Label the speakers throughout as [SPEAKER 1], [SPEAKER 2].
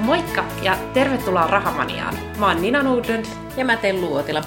[SPEAKER 1] Moikka ja tervetuloa Rahamaniaan. Mä oon Nina Nordlund.
[SPEAKER 2] Ja mä teen Luotila.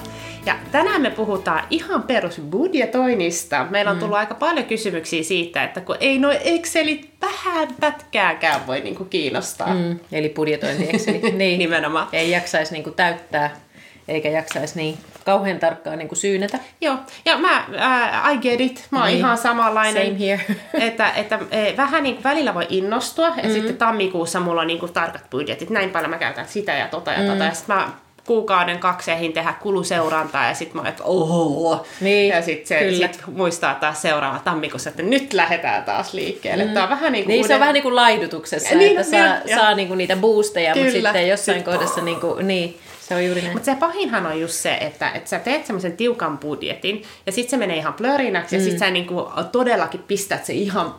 [SPEAKER 1] Ja tänään me puhutaan ihan perusbudjetoinnista. Meillä on tullut mm. aika paljon kysymyksiä siitä, että kun ei noin Excelit vähän pätkääkään voi niinku kiinnostaa. Mm,
[SPEAKER 2] eli budjetointi Exceli.
[SPEAKER 1] niin. Nimenomaan.
[SPEAKER 2] Ei jaksaisi niinku täyttää eikä jaksaisi niin kauhean tarkkaan niin kuin syynnetä.
[SPEAKER 1] Joo, ja mä, uh, I get it, mä oon niin. ihan samanlainen.
[SPEAKER 2] Same here.
[SPEAKER 1] että, että e, vähän niin kuin välillä voi innostua, ja mm-hmm. sitten tammikuussa mulla on niin kuin tarkat budjetit, näin paljon mä käytän sitä ja tota ja mm. tota, ja sitten mä kuukauden kakseihin tehdä kuluseurantaa ja sitten mä että oho.
[SPEAKER 2] Niin,
[SPEAKER 1] ja sitten sit muistaa taas seuraava tammikuussa, että nyt lähdetään taas liikkeelle. Mm. Tämä on vähän
[SPEAKER 2] niin kuin niin, uuden... se on vähän niin kuin laidutuksessa, niin, että saa, ja, saa niin kuin niitä boosteja, kyllä. mutta sitten jossain sit, kohdassa niin kuin, niin, se on juuri näin.
[SPEAKER 1] Mutta se pahinhan on just se, että, että sä teet semmoisen tiukan budjetin ja sitten se menee ihan plörinäksi mm. ja sitten sä niinku todellakin pistät se ihan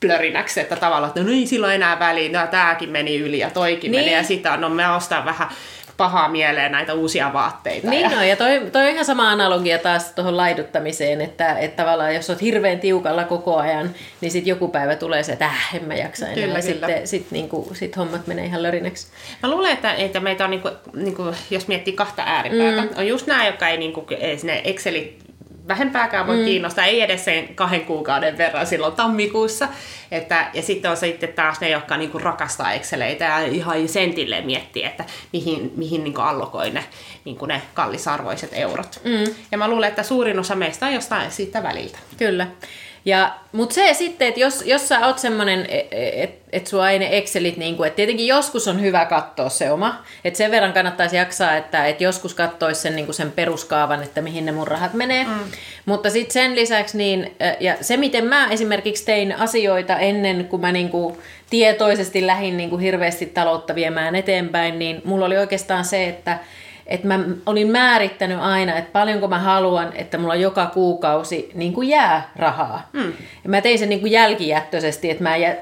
[SPEAKER 1] plörinäksi, että tavallaan, että no niin, silloin enää väliin, no tääkin meni yli ja toikin niin. meni ja sitä, no me ostaa vähän pahaa mieleen näitä uusia vaatteita.
[SPEAKER 2] Niin ja... no, ja toi, toi on ihan sama analogia taas tuohon laiduttamiseen, että, että tavallaan jos olet hirveän tiukalla koko ajan, niin sitten joku päivä tulee se, että äh, en mä jaksa enää. Kyllä, ja kyllä. sitten sit, niinku, sit hommat menee ihan lörinäksi.
[SPEAKER 1] Mä luulen, että, että meitä on, niinku, niinku, jos miettii kahta ääripäätä, mm. on just nämä, jotka ei niinku, sinne Excelit vähempääkään voi mm. kiinnostaa, ei edes sen kahden kuukauden verran silloin tammikuussa. Että, ja sitten on sitten taas ne, jotka niinku rakastaa Exceleitä ja ihan sentille miettii, että mihin, mihin niinku allokoi ne, niinku ne kallisarvoiset eurot. Mm. Ja mä luulen, että suurin osa meistä on jostain siitä väliltä.
[SPEAKER 2] Kyllä. Ja, mutta se sitten, että jos, jos sä oot semmonen, että et, et sua ei ne Excelit, niin kuin, että tietenkin joskus on hyvä katsoa se oma, että sen verran kannattaisi jaksaa, että, että joskus katsoisi sen, niin kuin sen peruskaavan, että mihin ne mun rahat menee. Mm. Mutta sitten sen lisäksi, niin, ja se miten mä esimerkiksi tein asioita ennen kuin mä niin kuin tietoisesti lähdin niin kuin hirveästi taloutta viemään eteenpäin, niin mulla oli oikeastaan se, että että mä olin määrittänyt aina, että paljonko mä haluan, että mulla joka kuukausi niin kuin jää rahaa. Mm. Ja mä tein sen niin kuin jälkijättöisesti, että mä, et,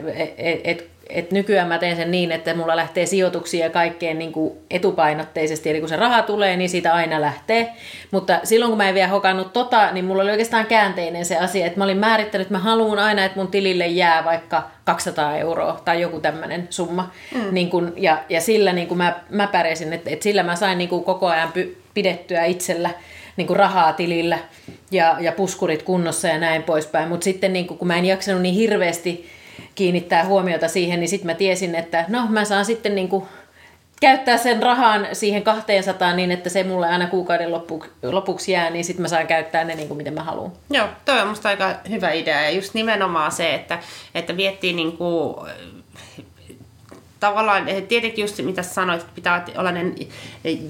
[SPEAKER 2] et, et nykyään mä teen sen niin, että mulla lähtee sijoituksia kaikkeen niin kuin etupainotteisesti, eli kun se raha tulee, niin siitä aina lähtee. Mutta silloin kun mä en vielä hokannut tota, niin mulla oli oikeastaan käänteinen se asia, että mä olin määrittänyt, että mä haluan aina, että mun tilille jää vaikka 200 euroa tai joku tämmöinen summa. Mm. Niin kun, ja, ja sillä niin kun mä, mä pärjäsin, että, että sillä mä sain niin kuin koko ajan py, pidettyä itsellä niin kuin rahaa tilillä ja, ja puskurit kunnossa ja näin poispäin. Mutta sitten niin kuin, kun mä en jaksanut niin hirveästi kiinnittää huomiota siihen, niin sitten mä tiesin, että no mä saan sitten niin kuin käyttää sen rahan siihen 200 niin, että se mulle aina kuukauden loppu, lopuksi jää, niin sitten mä saan käyttää ne niin kuin miten mä haluan.
[SPEAKER 1] Joo, toi on musta aika hyvä idea ja just nimenomaan se, että, että viettii niin kuin tavallaan, eh, tietenkin just mitä sanoit, että pitää olla ne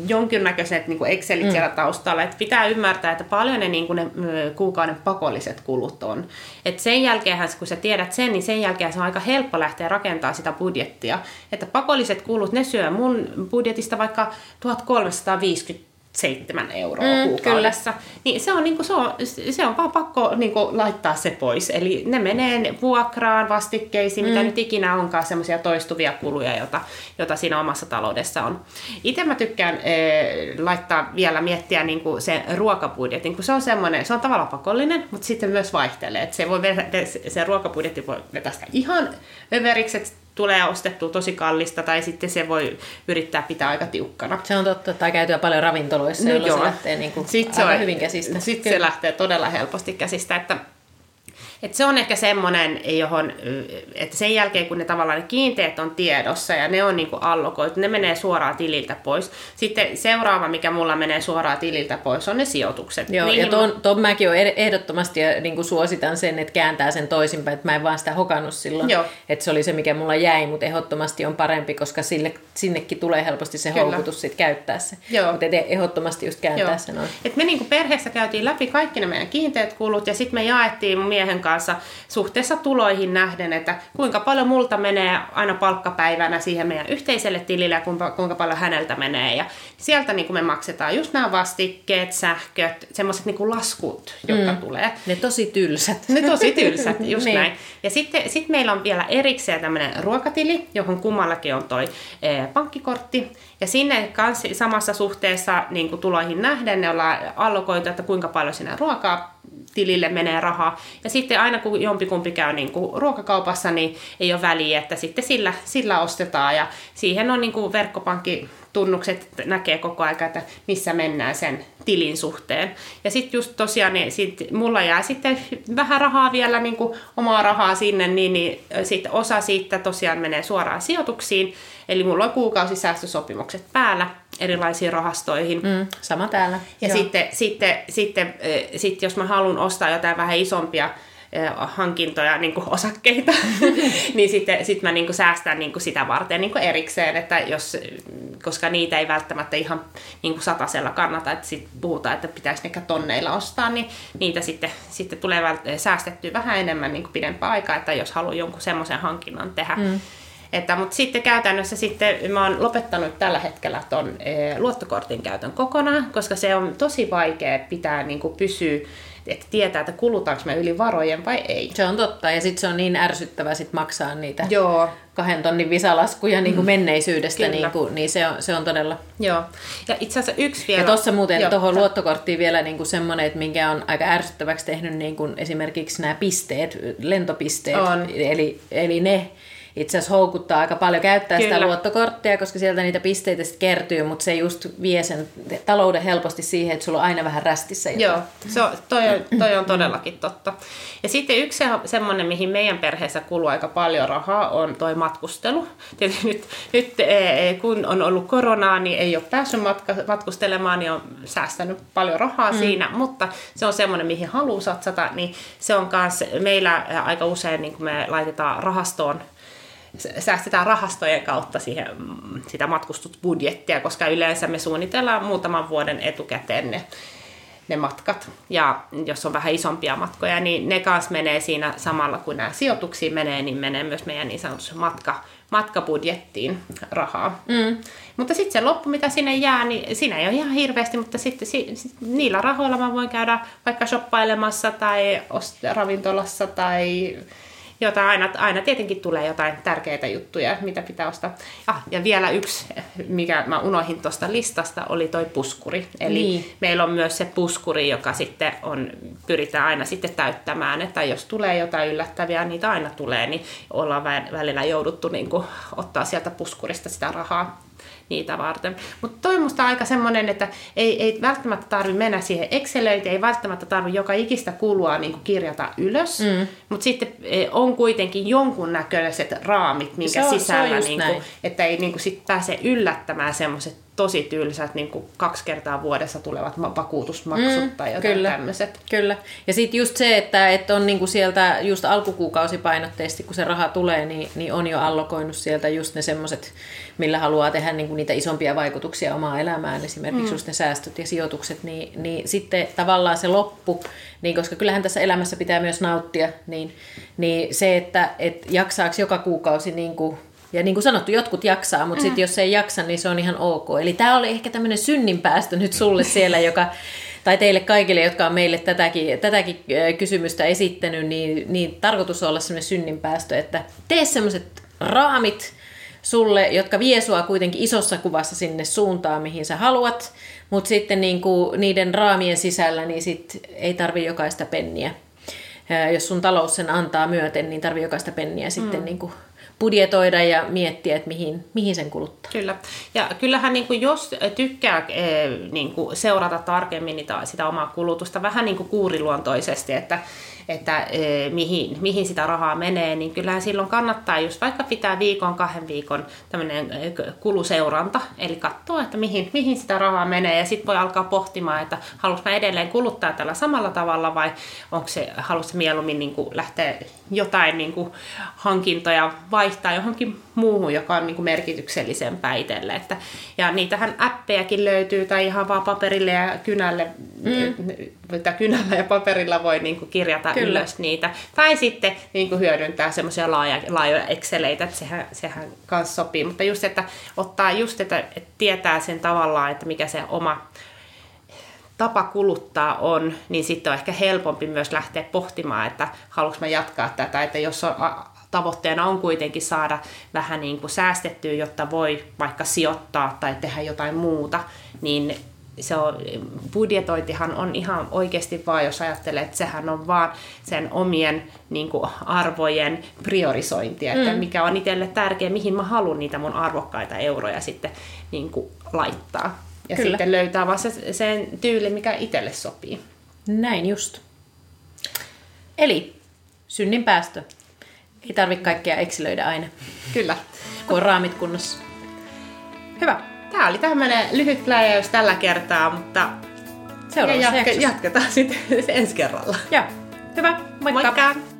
[SPEAKER 1] jonkinnäköiset niin Excelit mm. siellä taustalla, että pitää ymmärtää, että paljon ne, niin kuin ne kuukauden pakolliset kulut on. Et sen jälkeen, kun sä tiedät sen, niin sen jälkeen se on aika helppo lähteä rakentamaan sitä budjettia. Että pakolliset kulut, ne syö mun budjetista vaikka 1350 7 euroa mm, kuukaudessa. Kyllä. Niin se on, niin kuin, se, on, se on vaan pakko niin kuin, laittaa se pois. Eli ne menee vuokraan, vastikkeisiin, mm. mitä nyt ikinä onkaan, semmoisia toistuvia kuluja, joita, joita siinä omassa taloudessa on. Itse mä tykkään e, laittaa vielä miettiä niin kuin se ruokabudjetin, kun se on semmoinen, se on tavallaan pakollinen, mutta sitten myös vaihtelee. Et se, voi, se ruokabudjetti voi vetää sitä ihan överiksi, että tulee ostettua tosi kallista tai sitten se voi yrittää pitää aika tiukkana.
[SPEAKER 2] Se on totta, tai käytyä paljon ravintoloissa, no jolloin joo. se lähtee niin kuin sit se on, hyvin käsistä.
[SPEAKER 1] Sitten se lähtee todella helposti käsistä, että et se on ehkä semmoinen, johon, että sen jälkeen kun ne tavallaan ne kiinteet on tiedossa ja ne on niinku allokoitu, ne menee suoraan tililtä pois. Sitten seuraava, mikä mulla menee suoraan tililtä pois, on ne sijoitukset.
[SPEAKER 2] Joo, Niihin ja ton, ton mäkin olen ehdottomasti ja niin kuin suositan sen, että kääntää sen toisinpäin, että mä en vaan sitä hokannut silloin, Joo. että se oli se, mikä mulla jäi, mutta ehdottomasti on parempi, koska sille, sinnekin tulee helposti se Kyllä. houkutus sit käyttää se. Mutta ehdottomasti just kääntää Joo. sen.
[SPEAKER 1] Et me niin kuin perheessä käytiin läpi kaikki ne meidän kiinteät kulut ja sitten me jaettiin mun miehen kanssa kanssa suhteessa tuloihin nähden, että kuinka paljon multa menee aina palkkapäivänä siihen meidän yhteiselle tilille ja kuinka, paljon häneltä menee. Ja sieltä niin kuin me maksetaan just nämä vastikkeet, sähköt, semmoiset niin laskut, jotka mm. tulee.
[SPEAKER 2] Ne tosi tylsät.
[SPEAKER 1] Ne tosi tylsät, just niin. näin. Ja sitten sit meillä on vielä erikseen tämmöinen ruokatili, johon kummallakin on toi e, pankkikortti. Ja sinne kanssa samassa suhteessa niin kuin tuloihin nähden ne ollaan allokoitu, että kuinka paljon sinä ruokaa tilille menee rahaa. Ja sitten aina kun jompikumpi käy niin kuin ruokakaupassa, niin ei ole väliä, että sitten sillä, sillä ostetaan. Ja siihen on niin kuin verkkopankki tunnukset näkee koko ajan, että missä mennään sen tilin suhteen. Ja sitten just tosiaan, niin sit mulla jää sitten vähän rahaa vielä, niin kuin omaa rahaa sinne, niin, niin sit osa siitä tosiaan menee suoraan sijoituksiin. Eli mulla on kuukausisäästösopimukset päällä erilaisiin rahastoihin.
[SPEAKER 2] Mm, sama täällä.
[SPEAKER 1] Ja sitten, sitten, sitten, sitten, jos mä haluan ostaa jotain vähän isompia hankintoja, niin kuin osakkeita, niin sitten sit mä niin kuin säästän niin kuin sitä varten niin kuin erikseen, että jos, koska niitä ei välttämättä ihan niin kuin satasella kannata, että sit puhutaan, että pitäisi ehkä tonneilla ostaa, niin niitä sitten, sitten tulee säästettyä vähän enemmän niin kuin pidempää aikaa, että jos haluaa jonkun semmoisen hankinnan tehdä. Mm. Että, mutta sitten käytännössä sitten mä oon lopettanut tällä hetkellä ton e, luottokortin käytön kokonaan, koska se on tosi vaikea pitää niin kuin pysyä että tietää, että kulutaanko me yli varojen vai ei.
[SPEAKER 2] Se on totta, ja sitten se on niin ärsyttävää sit maksaa niitä Joo. kahden tonnin visalaskuja niin kuin mm. menneisyydestä, niin, kuin, niin se, on, se on todella...
[SPEAKER 1] Joo, ja itse asiassa yksi vielä...
[SPEAKER 2] Ja tuossa muuten tuohon luottokorttiin vielä niin kuin semmoinen, että minkä on aika ärsyttäväksi tehnyt niin kuin esimerkiksi nämä pisteet, lentopisteet, on. Eli, eli ne itse asiassa houkuttaa aika paljon käyttää Kyllä. sitä luottokorttia, koska sieltä niitä pisteitä sitten kertyy, mutta se just vie sen talouden helposti siihen, että sulla on aina vähän rästissä
[SPEAKER 1] jotain. Joo, se on, toi, on, toi on todellakin totta. Ja sitten yksi semmoinen, mihin meidän perheessä kuluu aika paljon rahaa, on toi matkustelu. Tietysti nyt, nyt e, e, kun on ollut koronaa, niin ei ole päässyt matka, matkustelemaan, niin on säästänyt paljon rahaa mm. siinä, mutta se on semmoinen, mihin haluaa satsata, niin se on myös meillä aika usein, niin kun me laitetaan rahastoon säästetään rahastojen kautta siihen, mm, sitä matkustusbudjettia, koska yleensä me suunnitellaan muutaman vuoden etukäteen ne, ne matkat. Ja jos on vähän isompia matkoja, niin ne kanssa menee siinä samalla, kun nämä sijoituksiin menee, niin menee myös meidän niin sanotussa matka, matkabudjettiin rahaa. Mm. Mutta sitten se loppu, mitä sinne jää, niin siinä ei ole ihan hirveästi, mutta sitten si- niillä rahoilla mä voin käydä vaikka shoppailemassa tai ravintolassa tai jota aina, aina tietenkin tulee jotain tärkeitä juttuja, mitä pitää ostaa. Ah, ja vielä yksi, mikä mä unohin tuosta listasta, oli toi puskuri. Eli niin. meillä on myös se puskuri, joka sitten on, pyritään aina sitten täyttämään, että jos tulee jotain yllättäviä, niitä aina tulee, niin ollaan välillä jouduttu niin kuin, ottaa sieltä puskurista sitä rahaa niitä varten. Mutta toi musta aika semmoinen, että ei, ei välttämättä tarvi mennä siihen Excelöintiin, ei välttämättä tarvi joka ikistä kulua niin kirjata ylös, mm. mutta sitten e, on kuitenkin jonkunnäköiset raamit, minkä se on, sisällä, se niin kuin, että ei niin kuin, sit pääse yllättämään semmoiset tosi tylsät niin kuin kaksi kertaa vuodessa tulevat vakuutusmaksut mm, tai jotain kyllä, tämmöiset.
[SPEAKER 2] Kyllä. Ja sitten just se, että, että on niin kuin sieltä just alkukuukausipainotteisesti, kun se raha tulee, niin, niin on jo allokoinut sieltä just ne semmoiset, millä haluaa tehdä niin kuin niitä isompia vaikutuksia omaan elämään, esimerkiksi mm. just ne säästöt ja sijoitukset, niin, niin sitten tavallaan se loppu, niin koska kyllähän tässä elämässä pitää myös nauttia, niin, niin se, että et jaksaako joka kuukausi niin kuin ja niin kuin sanottu, jotkut jaksaa, mutta mm. sitten jos ei jaksa, niin se on ihan ok. Eli tämä oli ehkä tämmöinen synninpäästö nyt sulle siellä, joka, tai teille kaikille, jotka on meille tätäkin, tätäkin kysymystä esittänyt, niin, niin tarkoitus on olla semmoinen synninpäästö, että tee semmoiset raamit sulle, jotka vie sua kuitenkin isossa kuvassa sinne suuntaan, mihin sä haluat, mutta sitten niin kuin niiden raamien sisällä, niin sit ei tarvi jokaista penniä. Jos sun talous sen antaa myöten, niin tarvii jokaista penniä sitten mm. niin kuin budjetoida ja miettiä, että mihin, mihin sen kuluttaa.
[SPEAKER 1] Kyllä. Ja kyllähän niin kuin jos tykkää niin kuin seurata tarkemmin niitä, sitä omaa kulutusta vähän niin kuin kuuriluontoisesti, että että e, mihin, mihin sitä rahaa menee, niin kyllähän silloin kannattaa just vaikka pitää viikon, kahden viikon tämmöinen e, kuluseuranta, eli katsoa, että mihin, mihin sitä rahaa menee, ja sitten voi alkaa pohtimaan, että haluaisin mä edelleen kuluttaa tällä samalla tavalla, vai onko se, haluaisin mieluummin niin kuin lähteä jotain niin kuin hankintoja vaihtaa johonkin muuhun, joka on niin kuin merkityksellisempää itselle. Että, ja niitähän appejakin löytyy, tai ihan vaan paperille ja kynälle, mm. tai kynällä ja paperilla voi niin kuin kirjata Kyllä. ylös niitä. Tai sitten niin kuin hyödyntää semmoisia laaja, laajoja exceleitä, että sehän, sehän kanssa sopii. Mutta just, että ottaa just, että, että tietää sen tavallaan, että mikä se oma tapa kuluttaa on, niin sitten on ehkä helpompi myös lähteä pohtimaan, että haluanko mä jatkaa tätä, että jos on, tavoitteena on kuitenkin saada vähän niin kuin säästettyä, jotta voi vaikka sijoittaa tai tehdä jotain muuta, niin se on, budjetointihan on ihan oikeasti vaan, jos ajattelee, että sehän on vaan sen omien niin kuin, arvojen priorisointia, että mm. mikä on itselle tärkeä, mihin mä haluan niitä mun arvokkaita euroja sitten niin kuin, laittaa. Ja Kyllä. sitten löytää vaan se, sen tyyli, mikä itselle sopii.
[SPEAKER 2] Näin just. Eli synnin päästö. Ei tarvitse kaikkea eksilöidä aina.
[SPEAKER 1] Kyllä.
[SPEAKER 2] Kun on raamit kunnossa. Hyvä.
[SPEAKER 1] Tämä oli tämmöinen lyhyt pläjäys tällä kertaa, mutta
[SPEAKER 2] Seuraavassa
[SPEAKER 1] jatketaan sitten ensi kerralla.
[SPEAKER 2] Joo. Hyvä. Moikka.
[SPEAKER 1] Moikka.